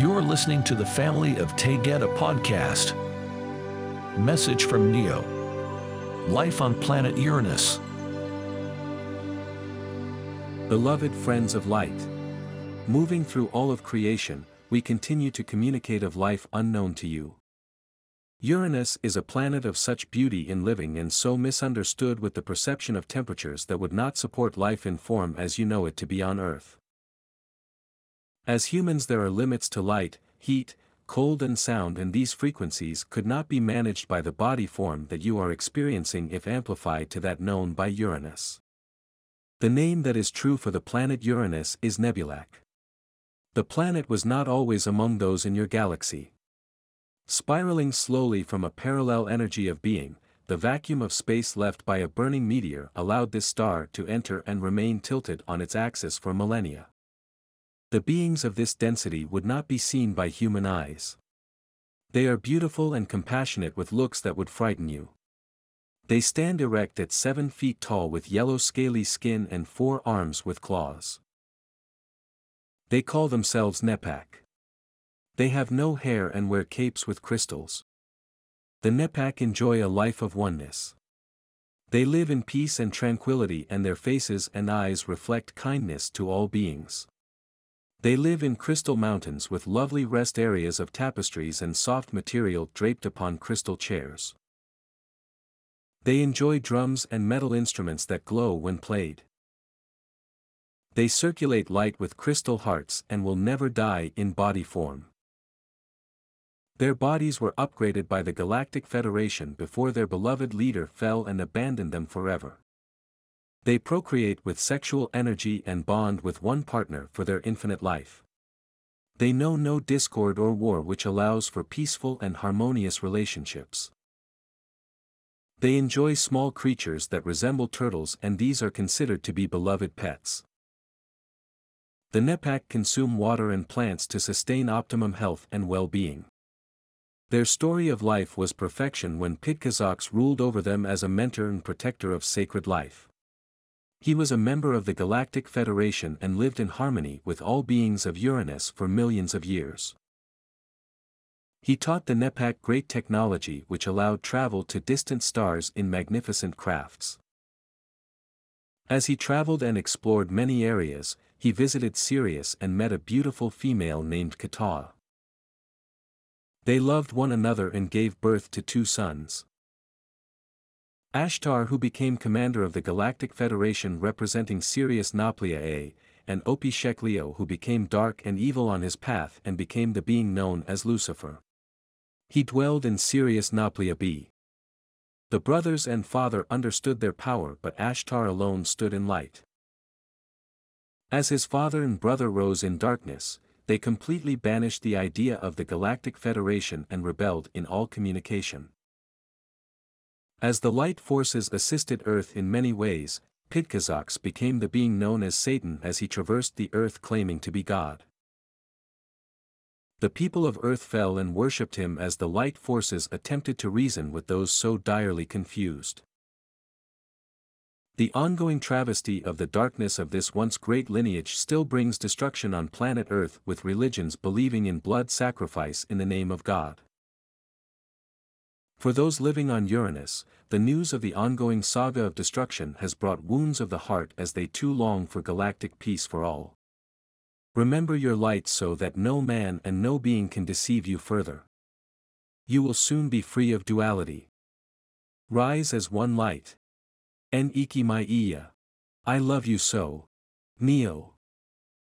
You're listening to the Family of Taygeta podcast. Message from Neioh. Life on planet Uranus. Beloved friends of light. Moving through all of creation, we continue to communicate of life unknown to you. Uranus is a planet of such beauty in living and so misunderstood with the perception of temperatures that would not support life in form as you know it to be on Earth. As humans there are limits to light, heat, cold and sound and these frequencies could not be managed by the body form that you are experiencing if amplified to that known by Uranus. The name that is true for the planet Uranus is Nebulac. The planet was not always among those in your galaxy. Spiraling slowly from a parallel energy of being, the vacuum of space left by a burning meteor allowed this star to enter and remain tilted on its axis for millennia. The beings of this density would not be seen by human eyes. They are beautiful and compassionate with looks that would frighten you. They stand erect at seven feet tall with yellow scaly skin and four arms with claws. They call themselves Nepak. They have no hair and wear capes with crystals. The Nepak enjoy a life of oneness. They live in peace and tranquility and their faces and eyes reflect kindness to all beings. They live in crystal mountains with lovely rest areas of tapestries and soft material draped upon crystal chairs. They enjoy drums and metal instruments that glow when played. They circulate light with crystal hearts and will never die in body form. Their bodies were upgraded by the Galactic Federation before their beloved leader fell and abandoned them forever. They procreate with sexual energy and bond with one partner for their infinite life. They know no discord or war which allows for peaceful and harmonious relationships. They enjoy small creatures that resemble turtles and these are considered to be beloved pets. The Nepak consume water and plants to sustain optimum health and well-being. Their story of life was perfection when Pitkazox ruled over them as a mentor and protector of sacred life. He was a member of the Galactic Federation and lived in harmony with all beings of Uranus for millions of years. He taught the Nepak great technology which allowed travel to distant stars in magnificent crafts. As he traveled and explored many areas, he visited Sirius and met a beautiful female named Kata'a. They loved one another and gave birth to two sons. Ashtar who became commander of the Galactic Federation representing Sirius Naplia A, and Opi Sheklio who became dark and evil on his path and became the being known as Lucifer. He dwelled in Sirius Naplia B. The brothers and father understood their power but Ashtar alone stood in light. As his father and brother rose in darkness, they completely banished the idea of the Galactic Federation and rebelled in all communication. As the light forces assisted Earth in many ways, Pitkazox became the being known as Satan as he traversed the earth claiming to be God. The people of Earth fell and worshipped him as the light forces attempted to reason with those so direly confused. The ongoing travesty of the darkness of this once great lineage still brings destruction on planet Earth with religions believing in blood sacrifice in the name of God. For those living on Uranus, the news of the ongoing saga of destruction has brought wounds of the heart as they too long for galactic peace for all. Remember your light so that no man and no being can deceive you further. You will soon be free of duality. Rise as one light. En iki iya. I love you so. Neioh.